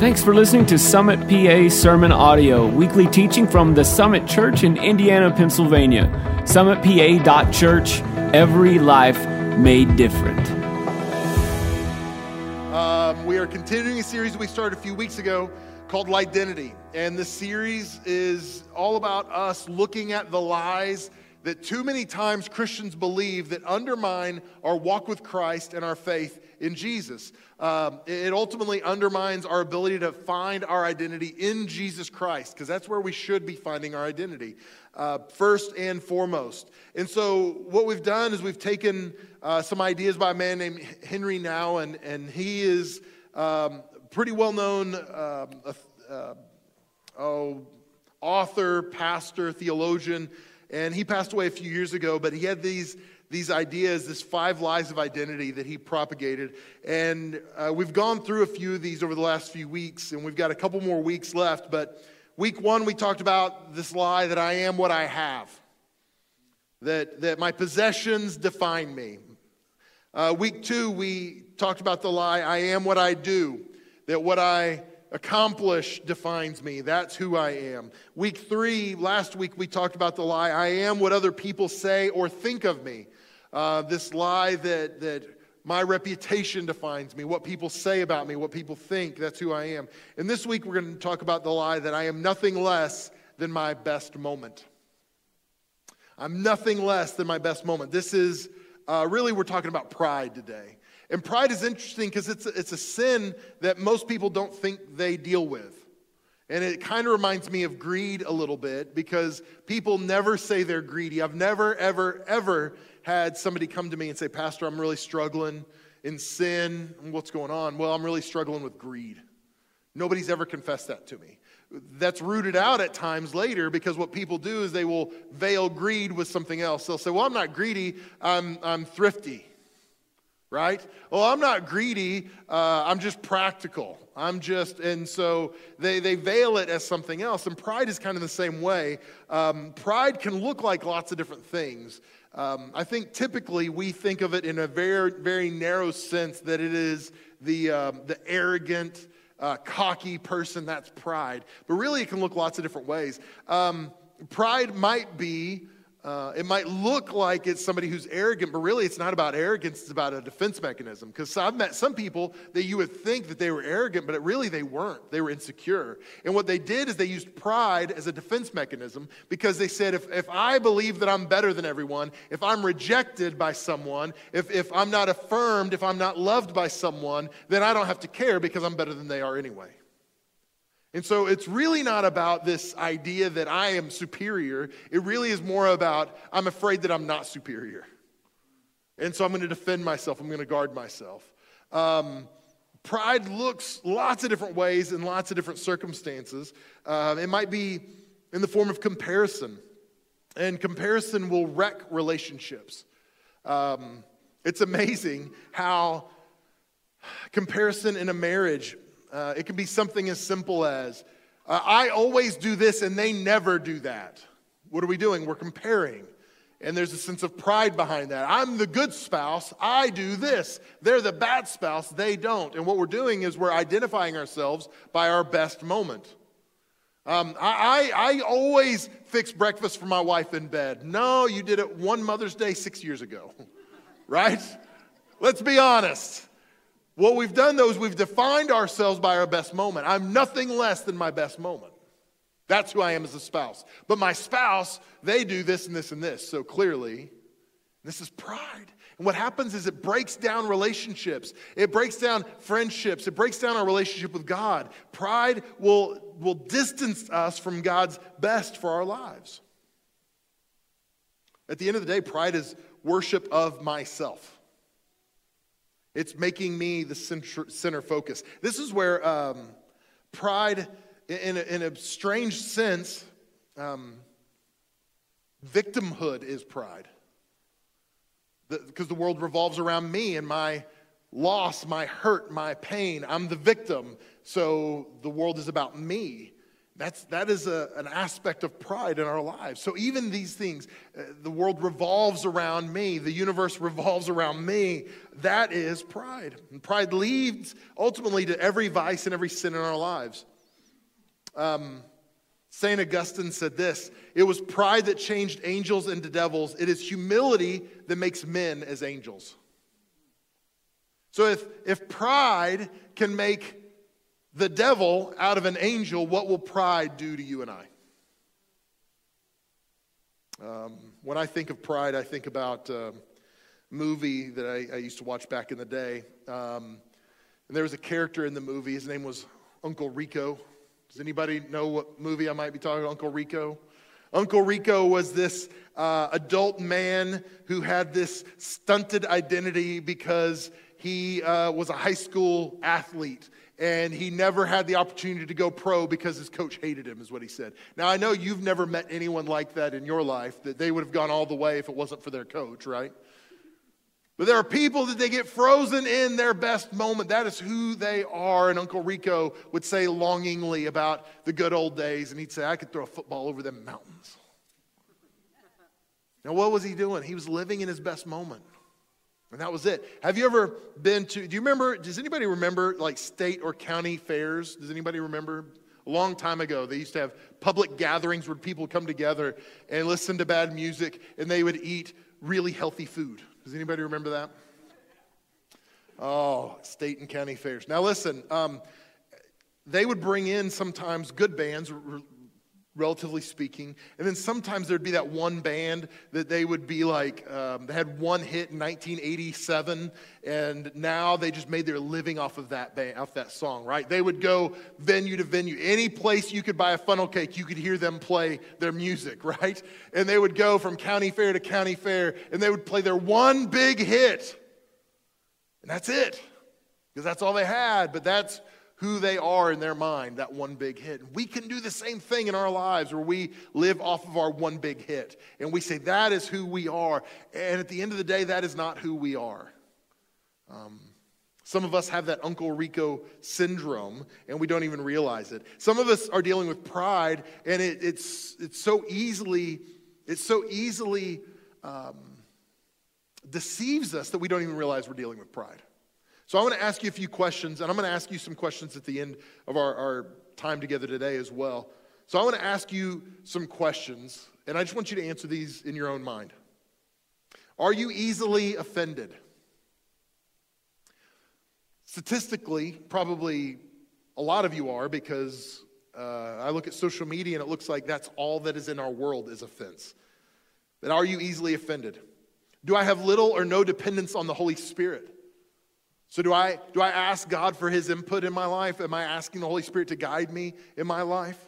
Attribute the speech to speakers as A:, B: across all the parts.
A: Thanks for listening to Summit PA Sermon Audio, weekly teaching from the Summit Church in Indiana, Pennsylvania. SummitPA.church, every life made different.
B: Um, we are continuing a series we started a few weeks ago called Identity. And the series is all about us looking at the lies that too many times Christians believe that undermine our walk with Christ and our faith in Jesus. Um, it ultimately undermines our ability to find our identity in Jesus Christ, because that's where we should be finding our identity, uh, first and foremost. And so, what we've done is we've taken uh, some ideas by a man named Henri Nouwen, and he is um, pretty well known um, uh, oh, author, pastor, theologian. And he passed away a few years ago, but he had these, these ideas, this five lies of identity that he propagated. And uh, we've gone through a few of these over the last few weeks, and we've got a couple more weeks left. But week one, we talked about this lie that I am what I have, that, that my possessions define me. Uh, week two, we talked about the lie I am what I do, that what I accomplish defines me. That's who I am. Week three, last week, we talked about the lie I am what other people say or think of me. Uh, this lie that, that my reputation defines me, what people say about me, what people think, that's who I am. And this week, we're going to talk about the lie that I am nothing less than my best moment. I'm nothing less than my best moment. This is uh, really, we're talking about pride today. And pride is interesting because it's, it's a sin that most people don't think they deal with. And it kind of reminds me of greed a little bit because people never say they're greedy. I've never, ever, ever had somebody come to me and say, Pastor, I'm really struggling in sin. What's going on? Well, I'm really struggling with greed. Nobody's ever confessed that to me. That's rooted out at times later because what people do is they will veil greed with something else. They'll say, Well, I'm not greedy, I'm, I'm thrifty right? Well, I'm not greedy, uh, I'm just practical. I'm just, and so they, they veil it as something else. And pride is kind of the same way. Um, pride can look like lots of different things. Um, I think typically we think of it in a very, very narrow sense that it is the, um, the arrogant, uh, cocky person, that's pride. But really, it can look lots of different ways. Um, pride might be uh, it might look like it's somebody who's arrogant, but really it's not about arrogance, it's about a defense mechanism. Because I've met some people that you would think that they were arrogant, but really they weren't. They were insecure. And what they did is they used pride as a defense mechanism because they said, if, if I believe that I'm better than everyone, if I'm rejected by someone, if, if I'm not affirmed, if I'm not loved by someone, then I don't have to care because I'm better than they are anyway. And so it's really not about this idea that I am superior. It really is more about I'm afraid that I'm not superior. And so I'm going to defend myself, I'm going to guard myself. Um, pride looks lots of different ways in lots of different circumstances. Uh, it might be in the form of comparison, and comparison will wreck relationships. Um, it's amazing how comparison in a marriage uh, it can be something as simple as, uh, I always do this and they never do that. What are we doing? We're comparing. And there's a sense of pride behind that. I'm the good spouse, I do this. They're the bad spouse, they don't. And what we're doing is we're identifying ourselves by our best moment. Um, I, I, I always fix breakfast for my wife in bed. No, you did it one Mother's Day six years ago, right? Let's be honest. What we've done, though, is we've defined ourselves by our best moment. I'm nothing less than my best moment. That's who I am as a spouse. But my spouse, they do this and this and this. So clearly, this is pride. And what happens is it breaks down relationships, it breaks down friendships, it breaks down our relationship with God. Pride will, will distance us from God's best for our lives. At the end of the day, pride is worship of myself. It's making me the center, center focus. This is where um, pride, in a, in a, strange sense, um, victimhood is pride. Because the, the world revolves around me and my loss, my hurt, my pain. I'm the victim, so the world is about me. That's, that is a, an aspect of pride in our lives. So, even these things, uh, the world revolves around me, the universe revolves around me, that is pride. And pride leads ultimately to every vice and every sin in our lives. Um, St. Augustine said this It was pride that changed angels into devils, it is humility that makes men as angels. So, if, if pride can make the devil out of an angel, what will pride do to you and I? Um, when I think of pride, I think about a movie that I, I used to watch back in the day. Um, and there was a character in the movie. His name was Uncle Rico. Does anybody know what movie I might be talking about? Uncle Rico? Uncle Rico was this uh, adult man who had this stunted identity because he uh, was a high school athlete and he never had the opportunity to go pro because his coach hated him, is what he said. Now, I know you've never met anyone like that in your life, that they would have gone all the way if it wasn't for their coach, right? But there are people that they get frozen in their best moment. That is who they are. And Uncle Rico would say longingly about the good old days, and he'd say, I could throw a football over them mountains. Now, what was he doing? He was living in his best moment. And that was it. Have you ever been to, do you remember, does anybody remember like state or county fairs? Does anybody remember? A long time ago, they used to have public gatherings where people come together and listen to bad music and they would eat really healthy food. Does anybody remember that? Oh, state and county fairs. Now, listen, um, they would bring in sometimes good bands, relatively speaking. And then sometimes there'd be that one band that they would be like, um, they had one hit in 1987, and now they just made their living off of that band, off that song, right? They would go venue to venue. Any place you could buy a funnel cake, you could hear them play their music, right? And they would go from county fair to county fair, and they would play their one big hit. And that's it, because that's all they had. But that's who they are in their mind, that one big hit. We can do the same thing in our lives where we live off of our one big hit. And we say, that is who we are. And at the end of the day, that is not who we are. Um, some of us have that Uncle Rico syndrome, and we don't even realize it. Some of us are dealing with pride, and it, it's, it's so easily, it so easily um, deceives us that we don't even realize we're dealing with pride. So I want to ask you a few questions, and I'm going to ask you some questions at the end of our, our time together today as well. So I want to ask you some questions, and I just want you to answer these in your own mind. Are you easily offended? Statistically, probably a lot of you are because uh, I look at social media and it looks like that's all that is in our world is offense. But are you easily offended? Do I have little or no dependence on the Holy Spirit? So, do I, do I ask God for his input in my life? Am I asking the Holy Spirit to guide me in my life?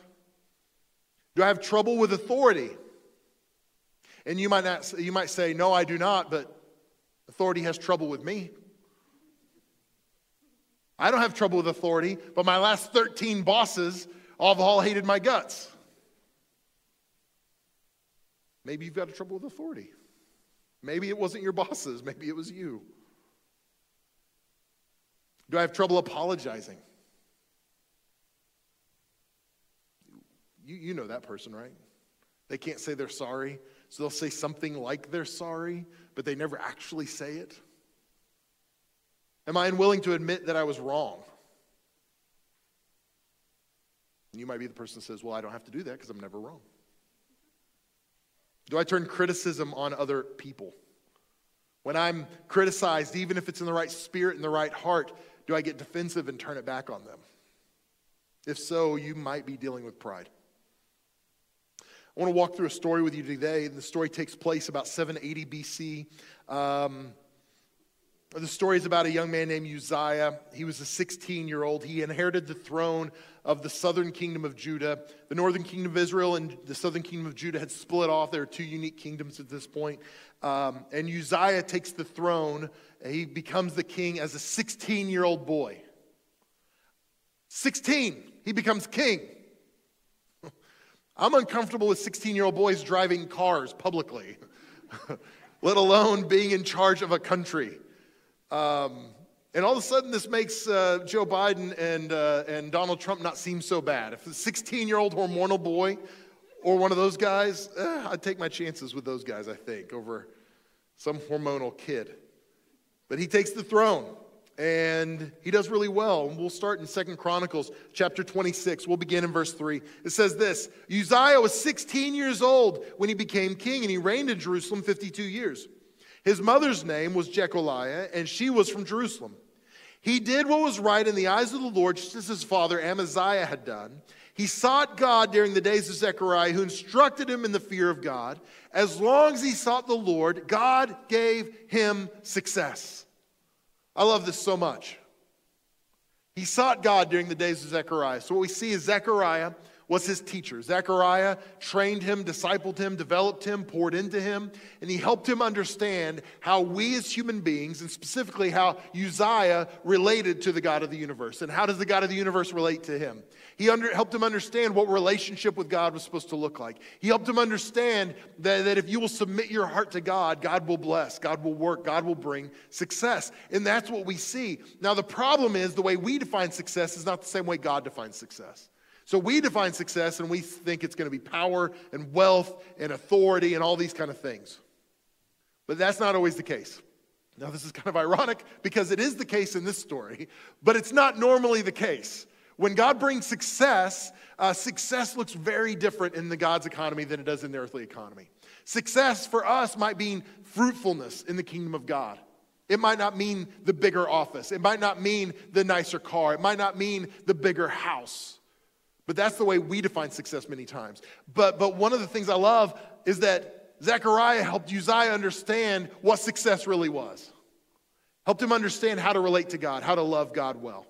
B: Do I have trouble with authority? And you might, not, you might say, No, I do not, but authority has trouble with me. I don't have trouble with authority, but my last 13 bosses all all hated my guts. Maybe you've got trouble with authority. Maybe it wasn't your bosses, maybe it was you. Do I have trouble apologizing? You, you know that person, right? They can't say they're sorry, so they'll say something like they're sorry, but they never actually say it. Am I unwilling to admit that I was wrong? You might be the person that says, Well, I don't have to do that because I'm never wrong. Do I turn criticism on other people? When I'm criticized, even if it's in the right spirit and the right heart, do I get defensive and turn it back on them? If so, you might be dealing with pride. I want to walk through a story with you today. The story takes place about 780 BC. Um, the story is about a young man named Uzziah. He was a 16 year old. He inherited the throne of the southern kingdom of Judah. The northern kingdom of Israel and the southern kingdom of Judah had split off. There are two unique kingdoms at this point. Um, and Uzziah takes the throne. He becomes the king as a 16 year old boy. 16, he becomes king. I'm uncomfortable with 16 year old boys driving cars publicly, let alone being in charge of a country. Um, And all of a sudden, this makes uh, Joe Biden and, uh, and Donald Trump not seem so bad. If a 16 year old hormonal boy or one of those guys, eh, I'd take my chances with those guys, I think, over some hormonal kid. But he takes the throne and he does really well. We'll start in Second Chronicles chapter 26. We'll begin in verse 3. It says this Uzziah was 16 years old when he became king, and he reigned in Jerusalem 52 years. His mother's name was Jecholiah, and she was from Jerusalem. He did what was right in the eyes of the Lord, just as his father Amaziah had done. He sought God during the days of Zechariah, who instructed him in the fear of God. As long as he sought the Lord, God gave him success. I love this so much. He sought God during the days of Zechariah. So, what we see is Zechariah was his teacher. Zechariah trained him, discipled him, developed him, poured into him, and he helped him understand how we as human beings, and specifically how Uzziah related to the God of the universe. And how does the God of the universe relate to him? He under, helped him understand what relationship with God was supposed to look like. He helped him understand that, that if you will submit your heart to God, God will bless, God will work, God will bring success. And that's what we see. Now, the problem is the way we define success is not the same way God defines success. So we define success and we think it's going to be power and wealth and authority and all these kind of things. But that's not always the case. Now, this is kind of ironic because it is the case in this story, but it's not normally the case. When God brings success, uh, success looks very different in the God's economy than it does in the earthly economy. Success for us might mean fruitfulness in the kingdom of God. It might not mean the bigger office. It might not mean the nicer car. It might not mean the bigger house. But that's the way we define success many times. But, but one of the things I love is that Zechariah helped Uzziah understand what success really was, helped him understand how to relate to God, how to love God well.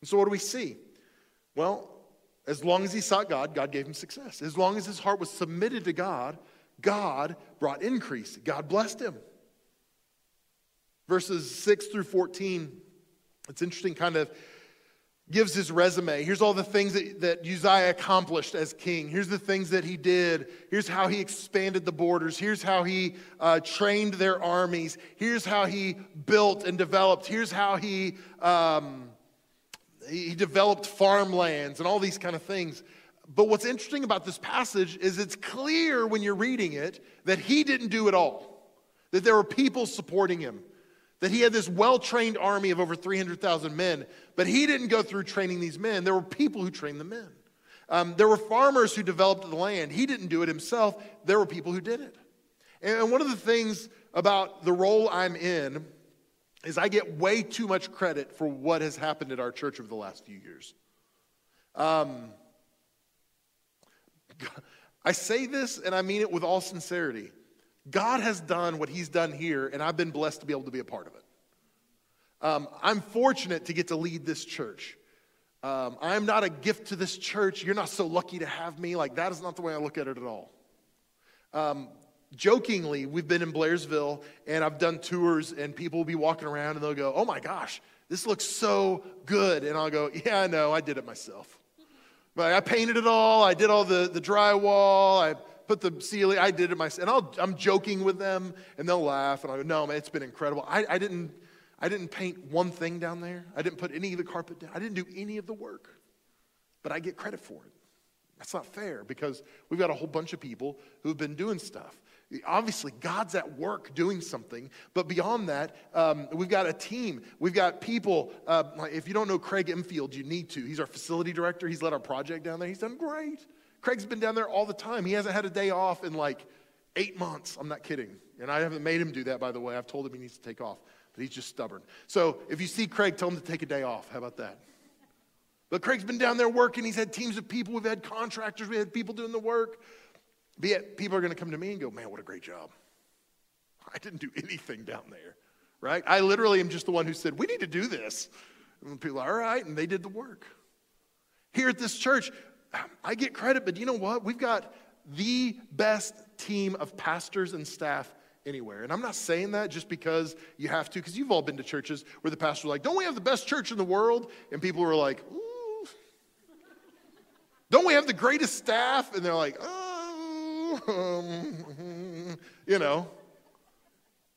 B: And so, what do we see? Well, as long as he sought God, God gave him success. As long as his heart was submitted to God, God brought increase. God blessed him. Verses 6 through 14, it's interesting, kind of gives his resume. Here's all the things that, that Uzziah accomplished as king. Here's the things that he did. Here's how he expanded the borders. Here's how he uh, trained their armies. Here's how he built and developed. Here's how he, um, he developed farmlands and all these kind of things. But what's interesting about this passage is it's clear when you're reading it that he didn't do it all, that there were people supporting him that he had this well trained army of over 300,000 men, but he didn't go through training these men. There were people who trained the men. Um, there were farmers who developed the land. He didn't do it himself, there were people who did it. And one of the things about the role I'm in is I get way too much credit for what has happened at our church over the last few years. Um, I say this and I mean it with all sincerity. God has done what He's done here, and I've been blessed to be able to be a part of it. Um, I'm fortunate to get to lead this church. Um, I'm not a gift to this church. You're not so lucky to have me. Like, that is not the way I look at it at all. Um, jokingly, we've been in Blairsville and I've done tours, and people will be walking around and they'll go, Oh my gosh, this looks so good. And I'll go, Yeah, I know, I did it myself. But I painted it all, I did all the, the drywall, I put the ceiling, I did it myself. And I'll, I'm joking with them, and they'll laugh, and I go, no, man, it's been incredible. I, I, didn't, I didn't paint one thing down there. I didn't put any of the carpet down. I didn't do any of the work. But I get credit for it. That's not fair because we've got a whole bunch of people who've been doing stuff. Obviously, God's at work doing something, but beyond that, um, we've got a team. We've got people. Uh, if you don't know Craig Enfield, you need to. He's our facility director. He's led our project down there. He's done great. Craig's been down there all the time. He hasn't had a day off in like eight months. I'm not kidding. And I haven't made him do that, by the way. I've told him he needs to take off, but he's just stubborn. So if you see Craig, tell him to take a day off. How about that? But Craig's been down there working. He's had teams of people. We've had contractors. We had people doing the work. But yet, people are going to come to me and go, man, what a great job. I didn't do anything down there, right? I literally am just the one who said, we need to do this. And people are, all right, and they did the work. Here at this church, I get credit, but you know what? We've got the best team of pastors and staff anywhere. And I'm not saying that just because you have to, because you've all been to churches where the pastor's like, don't we have the best church in the world? And people are like, Ooh. don't we have the greatest staff? And they're like, oh, um, you know.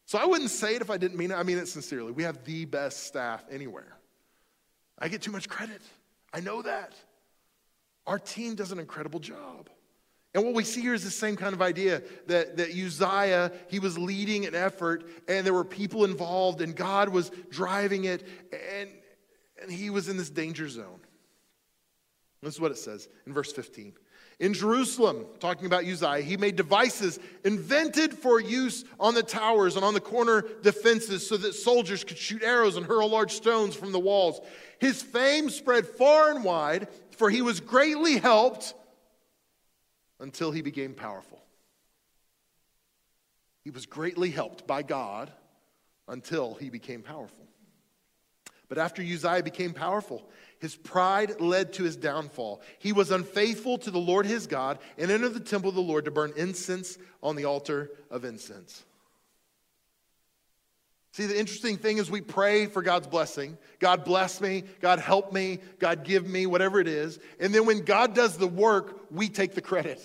B: So I wouldn't say it if I didn't mean it. I mean it sincerely. We have the best staff anywhere. I get too much credit. I know that. Our team does an incredible job. And what we see here is the same kind of idea that, that Uzziah, he was leading an effort and there were people involved and God was driving it and, and he was in this danger zone. This is what it says in verse 15. In Jerusalem, talking about Uzziah, he made devices invented for use on the towers and on the corner defenses so that soldiers could shoot arrows and hurl large stones from the walls. His fame spread far and wide, for he was greatly helped until he became powerful. He was greatly helped by God until he became powerful. But after Uzziah became powerful, his pride led to his downfall. He was unfaithful to the Lord his God and entered the temple of the Lord to burn incense on the altar of incense. See, the interesting thing is we pray for God's blessing. God bless me, God help me, God give me, whatever it is. And then when God does the work, we take the credit.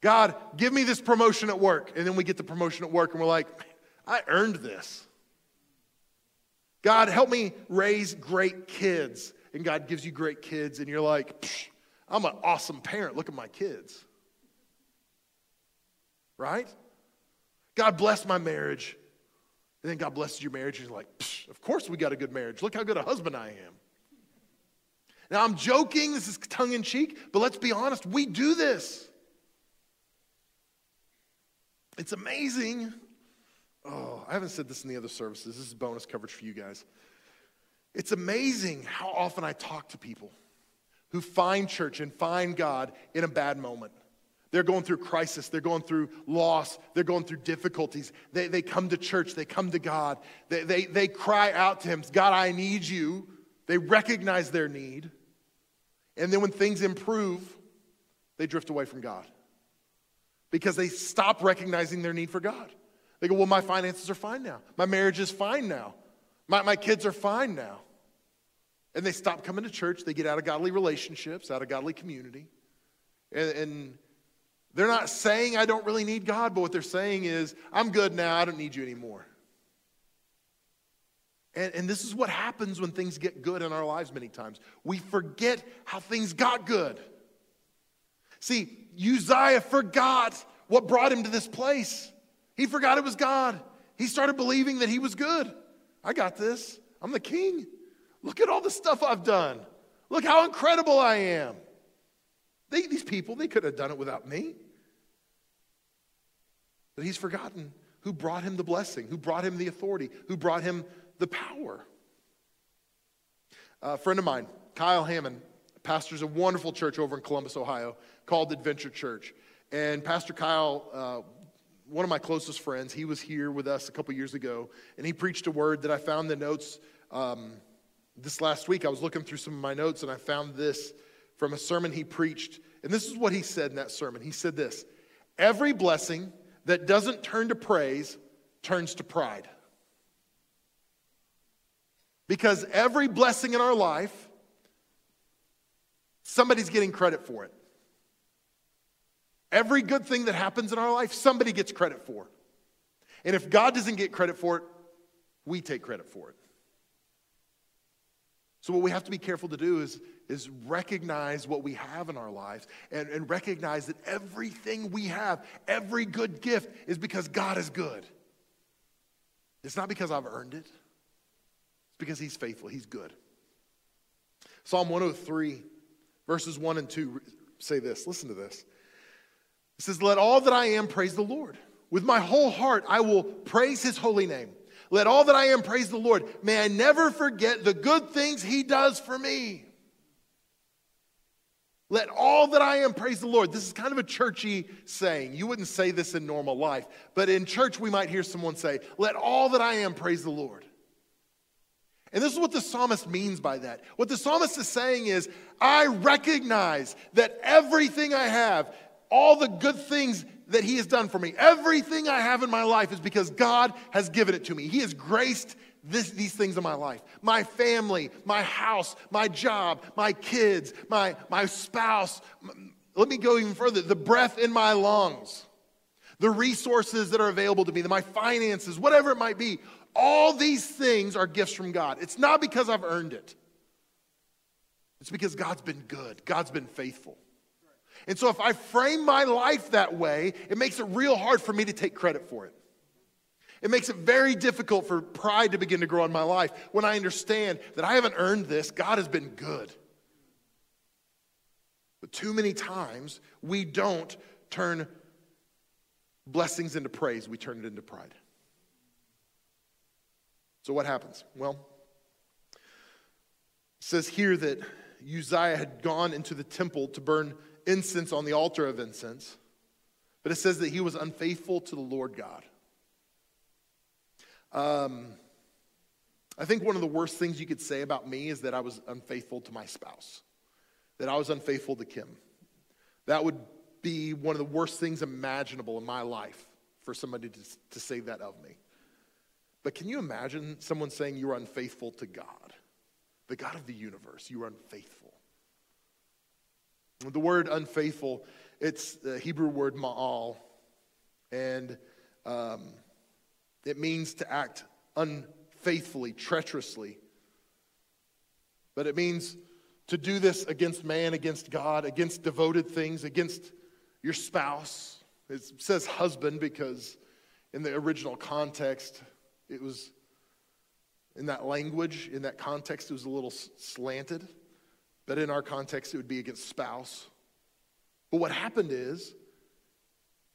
B: God, give me this promotion at work. And then we get the promotion at work and we're like, I earned this. God, help me raise great kids. And God gives you great kids, and you're like, I'm an awesome parent. Look at my kids. Right? God bless my marriage. And then God blesses your marriage, you're like, of course we got a good marriage. Look how good a husband I am. Now, I'm joking, this is tongue in cheek, but let's be honest, we do this. It's amazing Oh, I haven't said this in the other services. This is bonus coverage for you guys. It's amazing how often I talk to people who find church and find God in a bad moment. They're going through crisis, they're going through loss, they're going through difficulties. They, they come to church, they come to God, they, they, they cry out to Him, God, I need you. They recognize their need. And then when things improve, they drift away from God because they stop recognizing their need for God. They go, Well, my finances are fine now. My marriage is fine now. My, my kids are fine now. And they stop coming to church. They get out of godly relationships, out of godly community. And, and they're not saying, I don't really need God, but what they're saying is, I'm good now. I don't need you anymore. And, and this is what happens when things get good in our lives many times. We forget how things got good. See, Uzziah forgot what brought him to this place. He forgot it was God. He started believing that he was good. I got this. I'm the king. Look at all the stuff I've done. Look how incredible I am. They, these people, they could have done it without me. But he's forgotten who brought him the blessing, who brought him the authority, who brought him the power. A friend of mine, Kyle Hammond, pastors a wonderful church over in Columbus, Ohio, called Adventure Church. And Pastor Kyle uh, one of my closest friends, he was here with us a couple years ago, and he preached a word that I found the notes um, this last week. I was looking through some of my notes, and I found this from a sermon he preached. And this is what he said in that sermon. He said this Every blessing that doesn't turn to praise turns to pride. Because every blessing in our life, somebody's getting credit for it. Every good thing that happens in our life, somebody gets credit for. And if God doesn't get credit for it, we take credit for it. So, what we have to be careful to do is, is recognize what we have in our lives and, and recognize that everything we have, every good gift, is because God is good. It's not because I've earned it, it's because He's faithful, He's good. Psalm 103, verses 1 and 2 say this listen to this. It says, Let all that I am praise the Lord. With my whole heart, I will praise his holy name. Let all that I am praise the Lord. May I never forget the good things he does for me. Let all that I am praise the Lord. This is kind of a churchy saying. You wouldn't say this in normal life, but in church we might hear someone say, Let all that I am praise the Lord. And this is what the psalmist means by that. What the psalmist is saying is, I recognize that everything I have, all the good things that He has done for me. Everything I have in my life is because God has given it to me. He has graced this, these things in my life my family, my house, my job, my kids, my, my spouse. Let me go even further the breath in my lungs, the resources that are available to me, my finances, whatever it might be. All these things are gifts from God. It's not because I've earned it, it's because God's been good, God's been faithful. And so if I frame my life that way, it makes it real hard for me to take credit for it. It makes it very difficult for pride to begin to grow in my life when I understand that I haven't earned this, God has been good. But too many times we don't turn blessings into praise, we turn it into pride. So what happens? Well, it says here that Uzziah had gone into the temple to burn incense on the altar of incense, but it says that he was unfaithful to the Lord God. Um, I think one of the worst things you could say about me is that I was unfaithful to my spouse, that I was unfaithful to Kim. That would be one of the worst things imaginable in my life for somebody to, to say that of me. But can you imagine someone saying you are unfaithful to God, the God of the universe? You are unfaithful. The word unfaithful, it's the Hebrew word ma'al, and um, it means to act unfaithfully, treacherously. But it means to do this against man, against God, against devoted things, against your spouse. It says husband because in the original context, it was in that language, in that context, it was a little slanted. But in our context, it would be against spouse. But what happened is,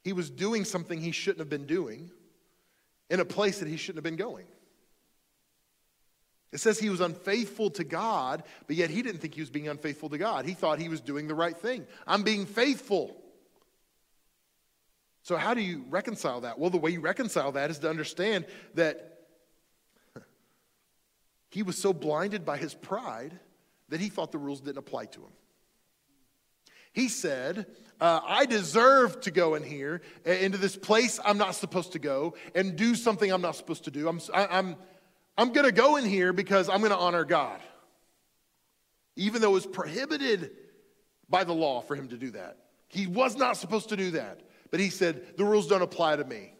B: he was doing something he shouldn't have been doing in a place that he shouldn't have been going. It says he was unfaithful to God, but yet he didn't think he was being unfaithful to God. He thought he was doing the right thing. I'm being faithful. So, how do you reconcile that? Well, the way you reconcile that is to understand that he was so blinded by his pride that he thought the rules didn't apply to him. He said, uh, I deserve to go in here, into this place I'm not supposed to go, and do something I'm not supposed to do. I'm, I, I'm, I'm going to go in here because I'm going to honor God. Even though it was prohibited by the law for him to do that. He was not supposed to do that. But he said, The rules don't apply to me.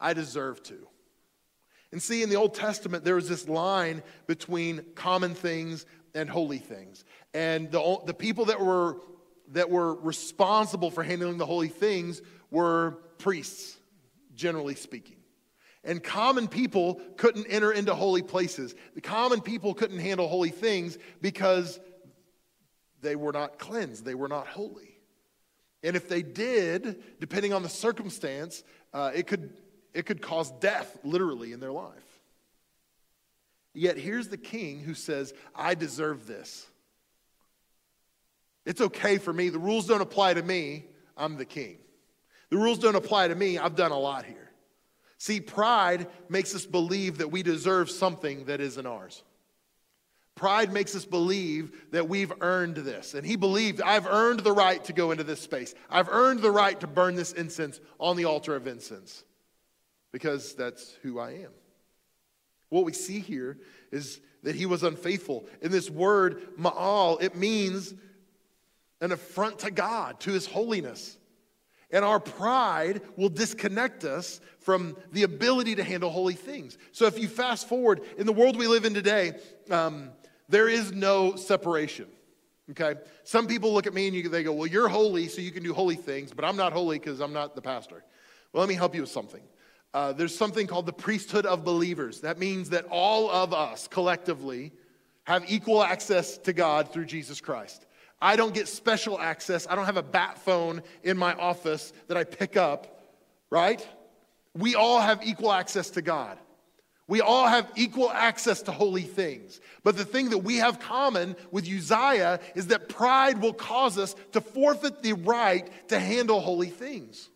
B: I deserve to. And see, in the Old Testament, there was this line between common things and holy things. And the, the people that were that were responsible for handling the holy things were priests, generally speaking. And common people couldn't enter into holy places. The common people couldn't handle holy things because they were not cleansed, they were not holy. And if they did, depending on the circumstance, uh, it, could, it could cause death literally in their life. Yet here's the king who says, I deserve this. It's okay for me. The rules don't apply to me. I'm the king. The rules don't apply to me. I've done a lot here. See, pride makes us believe that we deserve something that isn't ours. Pride makes us believe that we've earned this. And he believed, I've earned the right to go into this space. I've earned the right to burn this incense on the altar of incense because that's who I am. What we see here is that he was unfaithful. In this word, ma'al, it means an affront to God, to his holiness. And our pride will disconnect us from the ability to handle holy things. So if you fast forward, in the world we live in today, um, there is no separation. Okay? Some people look at me and you, they go, Well, you're holy, so you can do holy things, but I'm not holy because I'm not the pastor. Well, let me help you with something. Uh, there's something called the priesthood of believers. That means that all of us collectively have equal access to God through Jesus Christ. I don't get special access. I don't have a bat phone in my office that I pick up, right? We all have equal access to God. We all have equal access to holy things. But the thing that we have common with Uzziah is that pride will cause us to forfeit the right to handle holy things.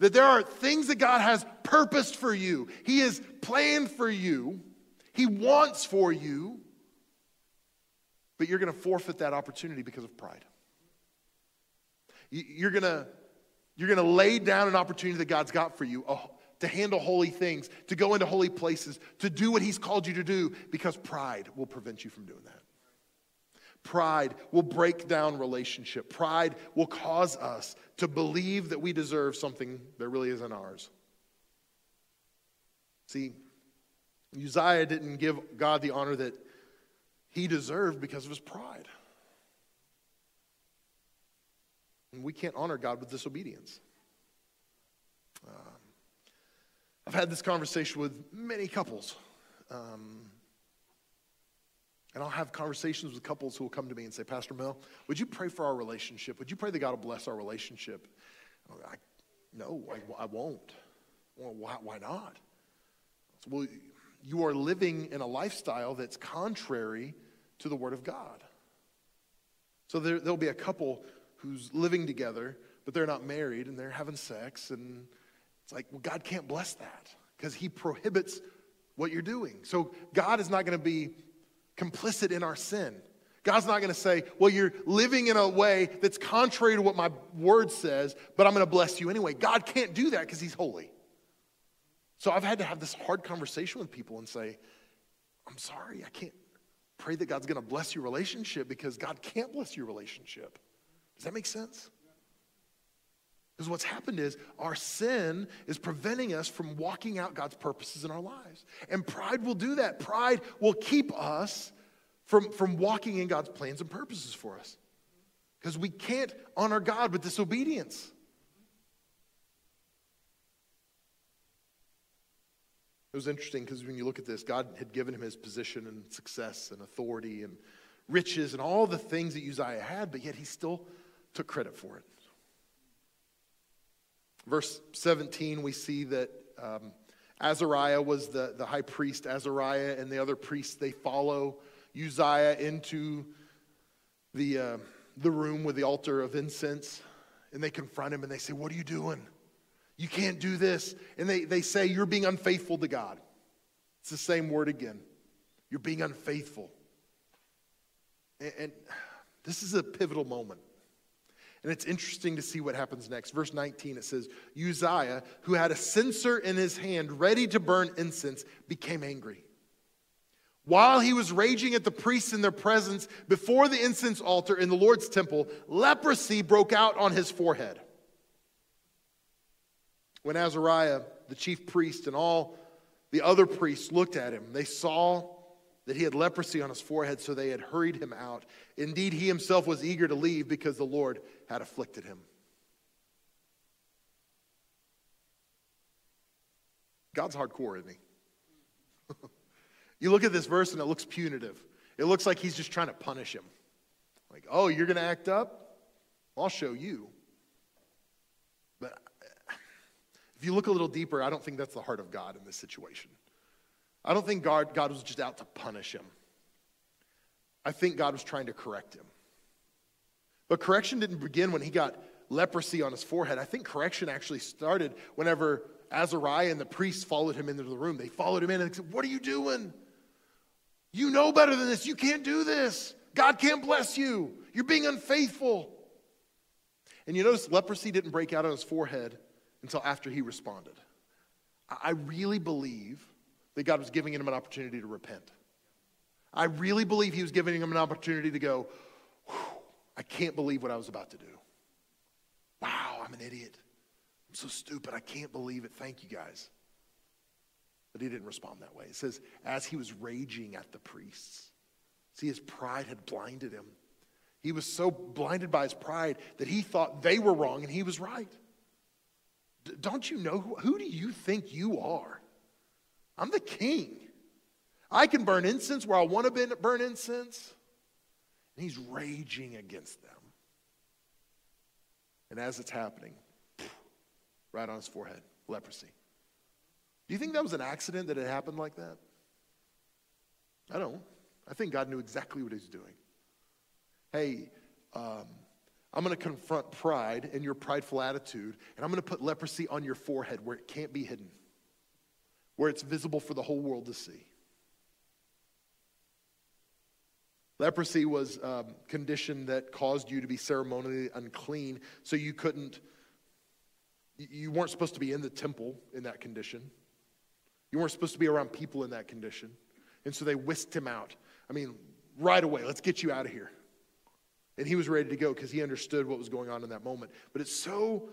B: That there are things that God has purposed for you, He has planned for you, He wants for you, but you're going to forfeit that opportunity because of pride. You're going to, you're going to lay down an opportunity that God's got for you to handle holy things, to go into holy places, to do what He's called you to do because pride will prevent you from doing that. Pride will break down relationship. Pride will cause us to believe that we deserve something that really isn't ours. See, Uzziah didn't give God the honor that he deserved because of his pride. And we can't honor God with disobedience. Um, I've had this conversation with many couples. Um, and I'll have conversations with couples who will come to me and say, Pastor Mel, would you pray for our relationship? Would you pray that God will bless our relationship? I, no, I, I won't. Well, why, why not? Well, you are living in a lifestyle that's contrary to the Word of God. So there, there'll be a couple who's living together, but they're not married and they're having sex. And it's like, well, God can't bless that because He prohibits what you're doing. So God is not going to be complicit in our sin. God's not going to say, well, you're living in a way that's contrary to what my word says, but I'm going to bless you anyway. God can't do that because He's holy. So I've had to have this hard conversation with people and say, I'm sorry, I can't pray that God's going to bless your relationship because God can't bless your relationship. Does that make sense? Because what's happened is our sin is preventing us from walking out God's purposes in our lives. And pride will do that. Pride will keep us from, from walking in God's plans and purposes for us. Because we can't honor God with disobedience. It was interesting because when you look at this, God had given him his position and success and authority and riches and all the things that Uzziah had, but yet he still took credit for it. Verse 17, we see that um, Azariah was the, the high priest. Azariah and the other priests, they follow Uzziah into the, uh, the room with the altar of incense. And they confront him and they say, What are you doing? You can't do this. And they, they say, You're being unfaithful to God. It's the same word again. You're being unfaithful. And, and this is a pivotal moment. And it's interesting to see what happens next. Verse 19, it says, Uzziah, who had a censer in his hand ready to burn incense, became angry. While he was raging at the priests in their presence before the incense altar in the Lord's temple, leprosy broke out on his forehead. When Azariah, the chief priest, and all the other priests looked at him, they saw that he had leprosy on his forehead, so they had hurried him out. Indeed, he himself was eager to leave because the Lord had afflicted him. God's hardcore, isn't he? you look at this verse and it looks punitive. It looks like he's just trying to punish him. Like, oh, you're going to act up? I'll show you. But if you look a little deeper, I don't think that's the heart of God in this situation. I don't think God, God was just out to punish him. I think God was trying to correct him. But correction didn't begin when he got leprosy on his forehead. I think correction actually started whenever Azariah and the priests followed him into the room. They followed him in and said, What are you doing? You know better than this. You can't do this. God can't bless you. You're being unfaithful. And you notice leprosy didn't break out on his forehead until after he responded. I really believe that God was giving him an opportunity to repent. I really believe he was giving him an opportunity to go, I can't believe what I was about to do. Wow, I'm an idiot. I'm so stupid. I can't believe it. Thank you guys. But he didn't respond that way. It says, as he was raging at the priests, see, his pride had blinded him. He was so blinded by his pride that he thought they were wrong and he was right. D- don't you know who, who do you think you are? I'm the king. I can burn incense where I want to burn incense. And he's raging against them. And as it's happening, right on his forehead, leprosy. Do you think that was an accident that it happened like that? I don't. I think God knew exactly what he's doing. Hey, um, I'm going to confront pride and your prideful attitude, and I'm going to put leprosy on your forehead where it can't be hidden, where it's visible for the whole world to see. Leprosy was a condition that caused you to be ceremonially unclean, so you couldn't, you weren't supposed to be in the temple in that condition. You weren't supposed to be around people in that condition. And so they whisked him out. I mean, right away, let's get you out of here. And he was ready to go because he understood what was going on in that moment. But it's so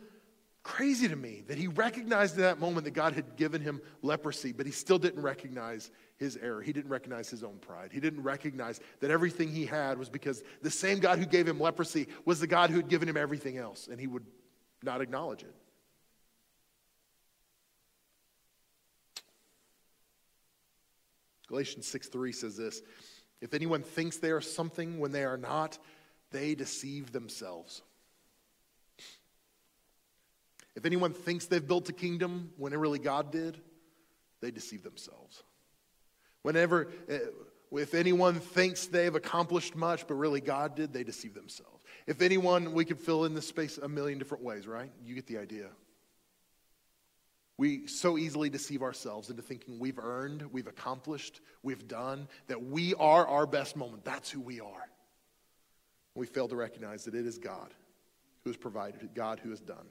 B: crazy to me that he recognized in that moment that God had given him leprosy, but he still didn't recognize his error. He didn't recognize his own pride. He didn't recognize that everything he had was because the same God who gave him leprosy was the God who had given him everything else, and he would not acknowledge it. Galatians 6 3 says this If anyone thinks they are something when they are not, they deceive themselves. If anyone thinks they've built a kingdom when it really God did, they deceive themselves. Whenever, eh, if anyone thinks they've accomplished much, but really God did, they deceive themselves. If anyone, we could fill in this space a million different ways, right? You get the idea. We so easily deceive ourselves into thinking we've earned, we've accomplished, we've done, that we are our best moment. That's who we are. We fail to recognize that it is God who has provided, God who has done.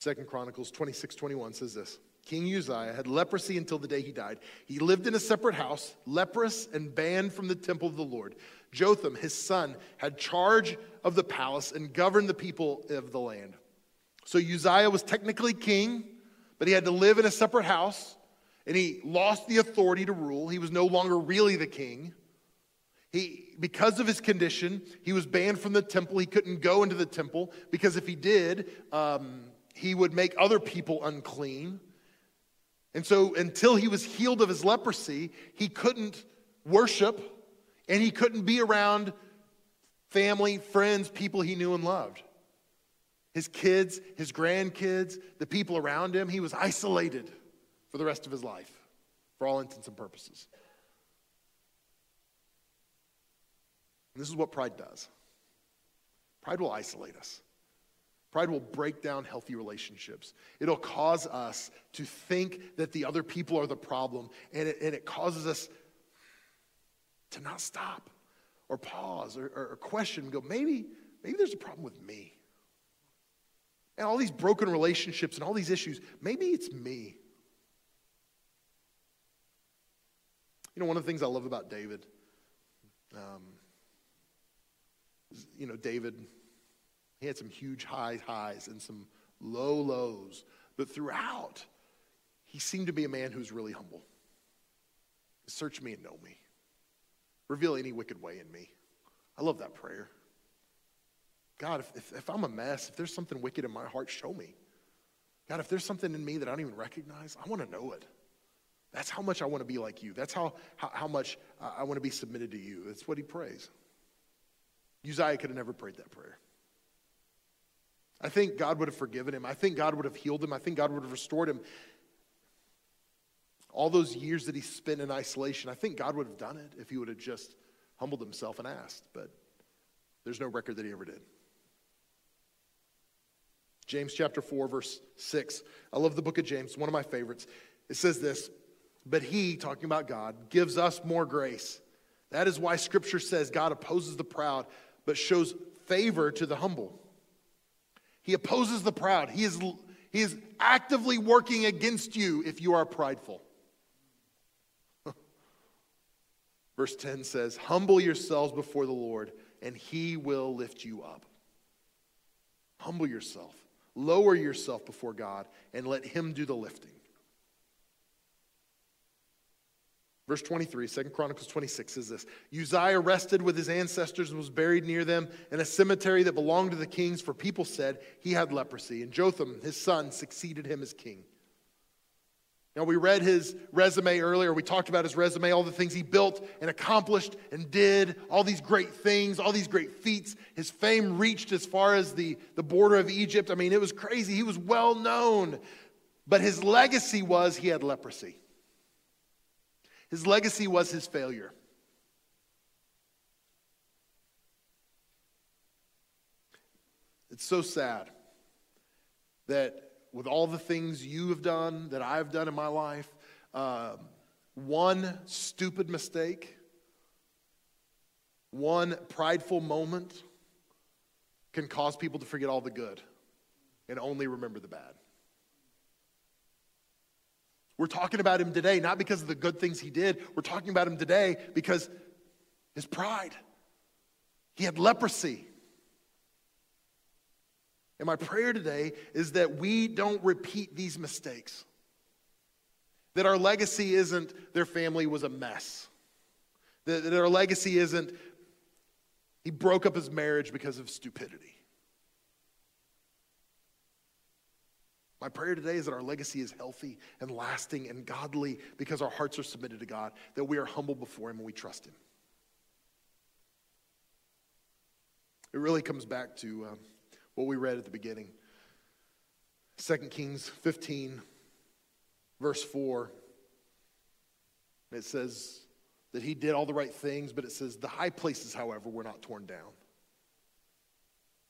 B: Second Chronicles 26, 21 says this. King Uzziah had leprosy until the day he died. He lived in a separate house, leprous and banned from the temple of the Lord. Jotham, his son, had charge of the palace and governed the people of the land. So Uzziah was technically king, but he had to live in a separate house, and he lost the authority to rule. He was no longer really the king. He, because of his condition, he was banned from the temple. He couldn't go into the temple because if he did, um, he would make other people unclean. And so, until he was healed of his leprosy, he couldn't worship and he couldn't be around family, friends, people he knew and loved. His kids, his grandkids, the people around him, he was isolated for the rest of his life, for all intents and purposes. And this is what pride does pride will isolate us. Pride will break down healthy relationships. It'll cause us to think that the other people are the problem, and it, and it causes us to not stop or pause or, or, or question and go, maybe, maybe there's a problem with me. And all these broken relationships and all these issues, maybe it's me. You know, one of the things I love about David, um, you know, David he had some huge high highs and some low lows, but throughout, he seemed to be a man who's really humble. Search me and know me. Reveal any wicked way in me. I love that prayer. God, if, if, if, I'm a mess, if there's something wicked in my heart, show me. God, if there's something in me that I don't even recognize, I want to know it. That's how much I want to be like you. That's how, how, how much uh, I want to be submitted to you. That's what he prays. Uzziah could have never prayed that prayer. I think God would have forgiven him. I think God would have healed him. I think God would have restored him. All those years that he spent in isolation, I think God would have done it if he would have just humbled himself and asked, but there's no record that he ever did. James chapter 4, verse 6. I love the book of James, one of my favorites. It says this, but he, talking about God, gives us more grace. That is why scripture says God opposes the proud, but shows favor to the humble. He opposes the proud. He is, he is actively working against you if you are prideful. Verse 10 says, Humble yourselves before the Lord, and he will lift you up. Humble yourself, lower yourself before God, and let him do the lifting. Verse 23, 2 Chronicles 26 says this Uzziah rested with his ancestors and was buried near them in a cemetery that belonged to the kings, for people said he had leprosy. And Jotham, his son, succeeded him as king. Now, we read his resume earlier. We talked about his resume, all the things he built and accomplished and did, all these great things, all these great feats. His fame reached as far as the, the border of Egypt. I mean, it was crazy. He was well known. But his legacy was he had leprosy. His legacy was his failure. It's so sad that with all the things you have done, that I've done in my life, uh, one stupid mistake, one prideful moment can cause people to forget all the good and only remember the bad. We're talking about him today, not because of the good things he did. We're talking about him today because his pride. He had leprosy. And my prayer today is that we don't repeat these mistakes. That our legacy isn't their family was a mess. That, that our legacy isn't he broke up his marriage because of stupidity. My prayer today is that our legacy is healthy and lasting and godly because our hearts are submitted to God, that we are humble before Him and we trust Him. It really comes back to um, what we read at the beginning 2 Kings 15, verse 4. It says that he did all the right things, but it says the high places, however, were not torn down.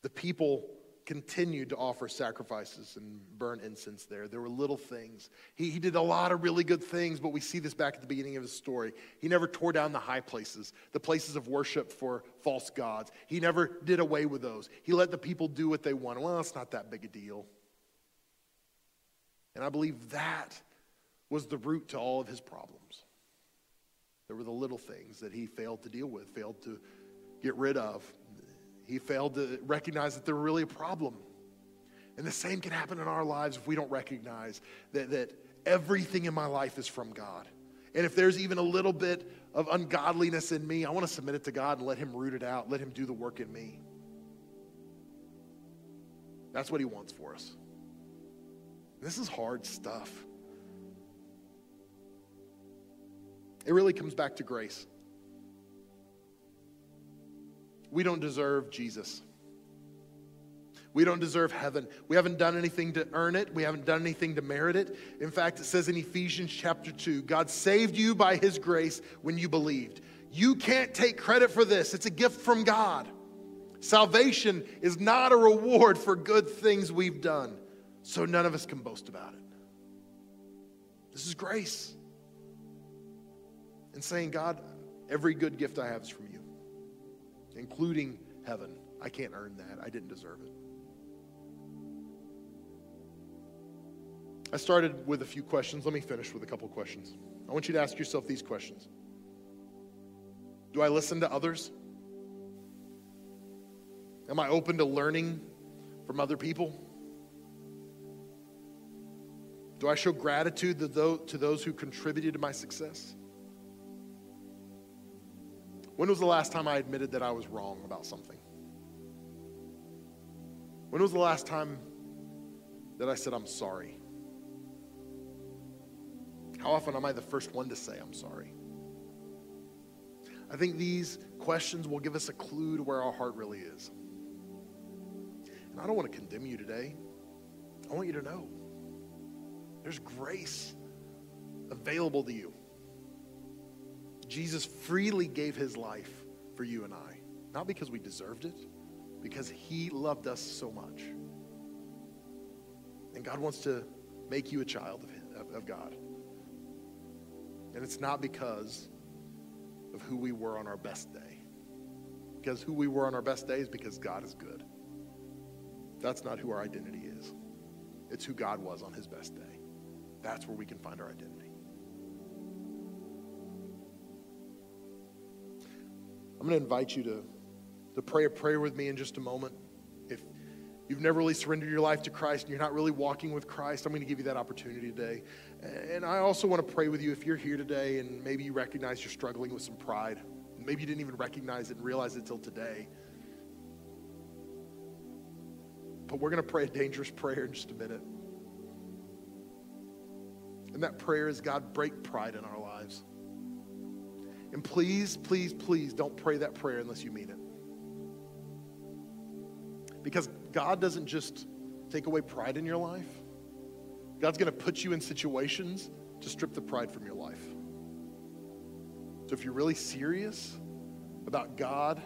B: The people continued to offer sacrifices and burn incense there. There were little things. He, he did a lot of really good things, but we see this back at the beginning of his story. He never tore down the high places, the places of worship for false gods. He never did away with those. He let the people do what they wanted. Well, it's not that big a deal. And I believe that was the root to all of his problems. There were the little things that he failed to deal with, failed to get rid of. He failed to recognize that they were really a problem. And the same can happen in our lives if we don't recognize that, that everything in my life is from God. And if there's even a little bit of ungodliness in me, I want to submit it to God and let Him root it out, let Him do the work in me. That's what He wants for us. This is hard stuff. It really comes back to grace. We don't deserve Jesus. We don't deserve heaven. We haven't done anything to earn it. We haven't done anything to merit it. In fact, it says in Ephesians chapter 2 God saved you by his grace when you believed. You can't take credit for this, it's a gift from God. Salvation is not a reward for good things we've done, so none of us can boast about it. This is grace and saying, God, every good gift I have is from you, including heaven. I can't earn that. I didn't deserve it. I started with a few questions. Let me finish with a couple questions. I want you to ask yourself these questions Do I listen to others? Am I open to learning from other people? Do I show gratitude to those who contributed to my success? When was the last time I admitted that I was wrong about something? When was the last time that I said, I'm sorry? How often am I the first one to say, I'm sorry? I think these questions will give us a clue to where our heart really is. And I don't want to condemn you today. I want you to know there's grace available to you. Jesus freely gave his life for you and I, not because we deserved it, because he loved us so much. And God wants to make you a child of, of, of God. And it's not because of who we were on our best day. Because who we were on our best day is because God is good. That's not who our identity is. It's who God was on his best day. That's where we can find our identity. I'm going to invite you to, to pray a prayer with me in just a moment. If you've never really surrendered your life to Christ and you're not really walking with Christ, I'm going to give you that opportunity today. And I also want to pray with you if you're here today and maybe you recognize you're struggling with some pride. Maybe you didn't even recognize it and realize it till today. But we're going to pray a dangerous prayer in just a minute. And that prayer is God, break pride in our lives. And please, please, please don't pray that prayer unless you mean it. Because God doesn't just take away pride in your life, God's going to put you in situations to strip the pride from your life. So if you're really serious about God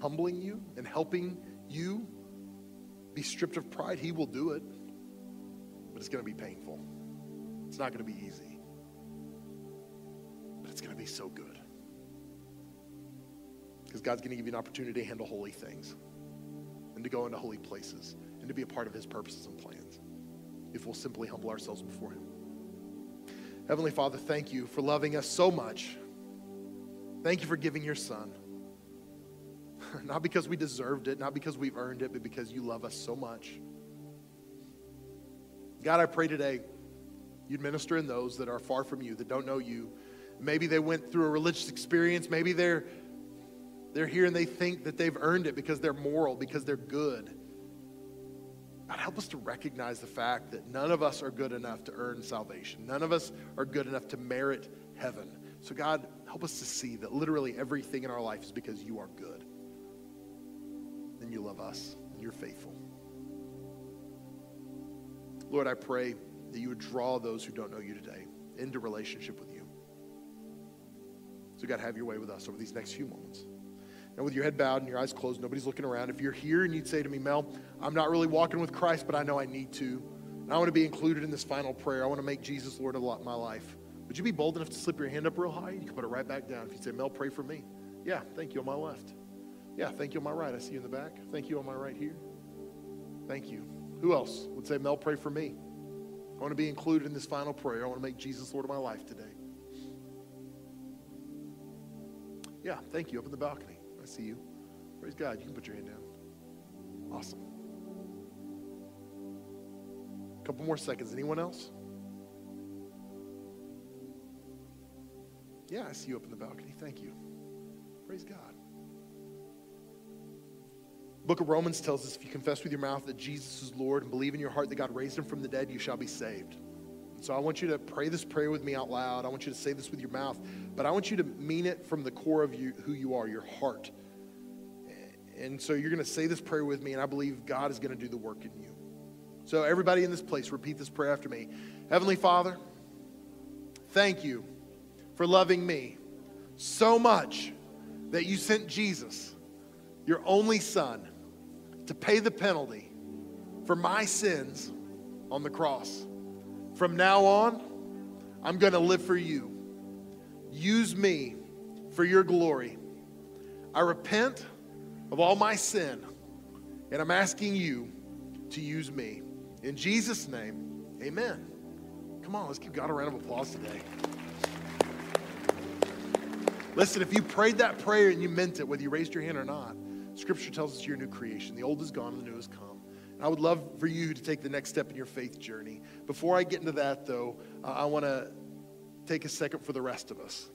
B: humbling you and helping you be stripped of pride, He will do it. But it's going to be painful, it's not going to be easy so good. Because God's going to give you an opportunity to handle holy things and to go into holy places and to be a part of his purposes and plans if we'll simply humble ourselves before him. Heavenly Father, thank you for loving us so much Thank you for giving your son. not because we deserved it, not because we've earned it, but because you love us so much. God, I pray today you'd minister in those that are far from you, that don't know you. Maybe they went through a religious experience. Maybe they're, they're here and they think that they've earned it because they're moral, because they're good. God, help us to recognize the fact that none of us are good enough to earn salvation. None of us are good enough to merit heaven. So, God, help us to see that literally everything in our life is because you are good. And you love us, and you're faithful. Lord, I pray that you would draw those who don't know you today into relationship with you. So, God, have got to have your way with us over these next few moments. Now, with your head bowed and your eyes closed, nobody's looking around. If you're here and you'd say to me, Mel, I'm not really walking with Christ, but I know I need to. And I want to be included in this final prayer. I want to make Jesus Lord of my life. Would you be bold enough to slip your hand up real high? You can put it right back down. If you say, Mel, pray for me. Yeah, thank you on my left. Yeah, thank you on my right. I see you in the back. Thank you on my right here. Thank you. Who else would say, Mel, pray for me? I want to be included in this final prayer. I want to make Jesus Lord of my life today. Yeah, thank you. Up in the balcony. I see you. Praise God. You can put your hand down. Awesome. A couple more seconds. Anyone else? Yeah, I see you up in the balcony. Thank you. Praise God. Book of Romans tells us if you confess with your mouth that Jesus is Lord and believe in your heart that God raised him from the dead, you shall be saved. So I want you to pray this prayer with me out loud. I want you to say this with your mouth, but I want you to mean it from the core of you, who you are, your heart. And so you're going to say this prayer with me, and I believe God is going to do the work in you. So, everybody in this place, repeat this prayer after me. Heavenly Father, thank you for loving me so much that you sent Jesus, your only Son, to pay the penalty for my sins on the cross. From now on, I'm going to live for you. Use me for your glory. I repent of all my sin, and I'm asking you to use me. In Jesus' name, amen. Come on, let's give God a round of applause today. Listen, if you prayed that prayer and you meant it, whether you raised your hand or not, Scripture tells us you're a new creation. The old is gone the new has come. I would love for you to take the next step in your faith journey. Before I get into that, though, uh, I want to take a second for the rest of us.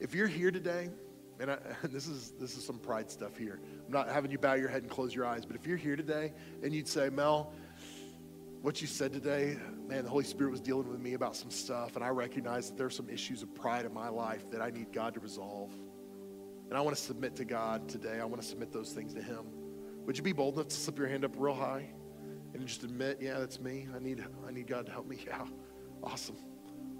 B: If you're here today, and, I, and, this is this is some pride stuff here. I'm not having you bow your head and close your eyes, but if you're here today and you'd say, Mel, what you said today, man, the Holy Spirit was dealing with me about some stuff, and I recognize that there's some issues of pride in my life that I need God to resolve. And I want to submit to God today. I want to submit those things to Him. Would you be bold enough to slip your hand up real high and just admit, yeah, that's me. I need, I need God to help me. Yeah. Awesome.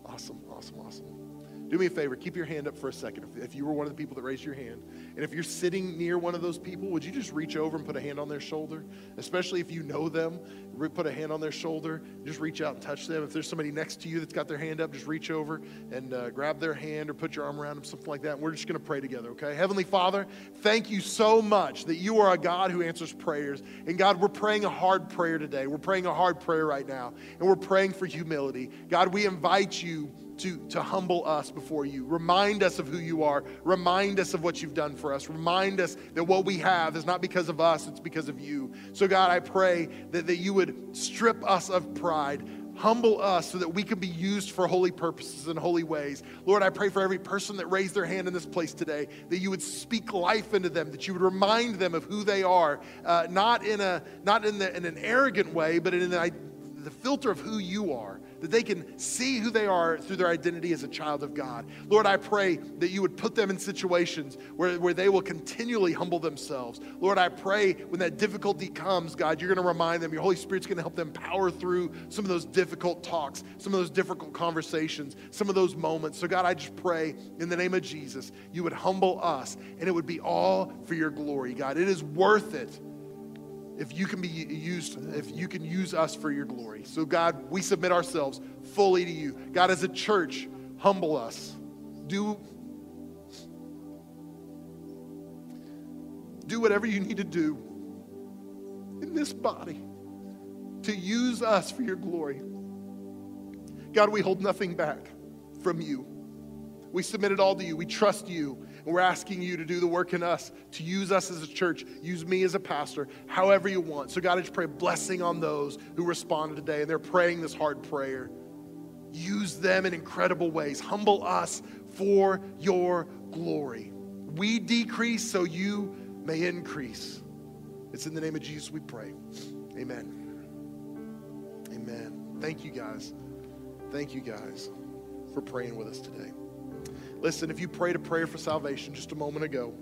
B: Awesome. Awesome. Awesome. Do me a favor, keep your hand up for a second. If, if, you were one of the people that raised your hand, and if you're sitting near one of those people, would you just reach over and put a hand on their shoulder? Especially if you know them, put a hand on their shoulder, just reach out and touch them. If there's somebody next to you that's got their hand up, just reach over and uh, grab their hand or put your arm around them, something like that. And we're just going to pray together, okay? Heavenly Father, thank you so much that you are a God who answers prayers. And God, we're praying a hard prayer today. We're praying a hard prayer right now, and we're praying for humility. God, we invite you to, to humble us before you. Remind us of who you are. Remind us of what you've done for us. Remind us that what we have is not because of us, it's because of you. So, God, I pray that, that you would strip us of pride. Humble us so that we can be used for holy purposes and holy ways. Lord, I pray for every person that raised their hand in this place today that you would speak life into them, that you would remind them of who they are, uh, not in a not in, the, in an arrogant way, but in the, the filter of who you are that they can see who they are through their identity as a child of God. Lord, I pray that you would put them in situations where, where they will continually humble themselves. Lord, I pray when that difficulty comes, God, you're going to remind them, your Holy Spirit's going to help them power through some of those difficult talks, some of those difficult conversations, some of those moments. So, God, I just pray in the name of Jesus, you would humble us and it would be all for your glory, God. It is worth it if you can be used, if you can use us for your glory. So, God, we submit ourselves fully to you. God, as a church, humble us. Do, do whatever you need to do in this body to use us for your glory. God, we hold nothing back from you. We submit it all to you. We trust you. We're asking you to do the work in us, to use us as a church, use me as a pastor, however you want. So, God, I just pray blessing on those who responded today and they're praying this hard prayer. Use them in incredible ways. Humble us for your glory. We decrease so you may increase. It's in the name of Jesus we pray. Amen. Amen. Thank you guys. Thank you guys for praying with us today. Listen, if you prayed a prayer for salvation just a moment ago,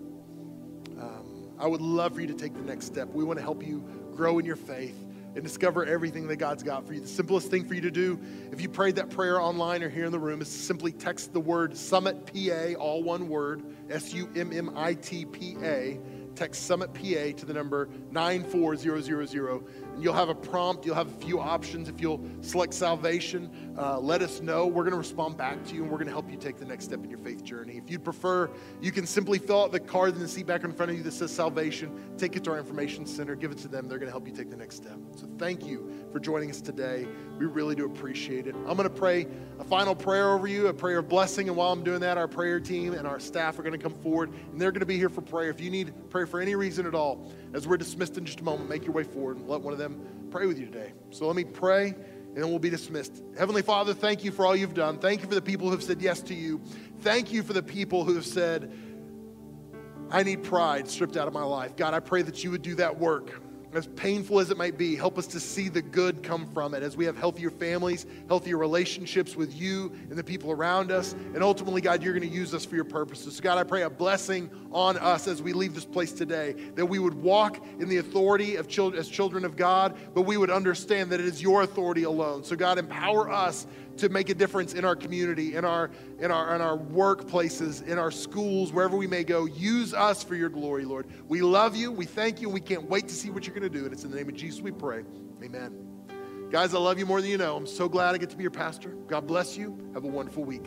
B: um, I would love for you to take the next step. We want to help you grow in your faith and discover everything that God's got for you. The simplest thing for you to do, if you prayed that prayer online or here in the room, is simply text the word Summit PA, all one word, S U M M I T P A text Summit PA to the number 94000. You'll have a prompt, you'll have a few options. If you'll select salvation, uh, let us know. We're going to respond back to you and we're going to help you take the next step in your faith journey. If you'd prefer, you can simply fill out the card in the seat back in front of you that says salvation, take it to our information center, give it to them. They're going to help you take the next step. So thank you for joining us today. We really do appreciate it. I'm going to pray a final prayer over you, a prayer of blessing. And while I'm doing that, our prayer team and our staff are going to come forward and they're going to be here for prayer. If you need prayer for any reason at all, as we're dismissed in just a moment, make your way forward and let one of them pray with you today. So let me pray and then we'll be dismissed. Heavenly Father, thank you for all you've done. Thank you for the people who have said yes to you. Thank you for the people who have said, I need pride stripped out of my life. God, I pray that you would do that work as painful as it might be, help us to see the good come from it as we have healthier families, healthier relationships with you and the people around us. And ultimately, God, you're going to use us for your purposes. So, God, I pray a blessing on us as we leave this place today, that we would walk in the authority of children as children of God, but we would understand that it is your authority alone. So, God, empower us to make a difference in our community, in our, in our, in our workplaces, in our schools, wherever we may go. Use us for your glory, Lord. We love you. We thank you. And we can't wait to see what you're going to do. And it's in the name of Jesus we pray. Amen. Guys, I love you more than you know. I'm so glad I get to be your pastor. God bless you. Have a wonderful week.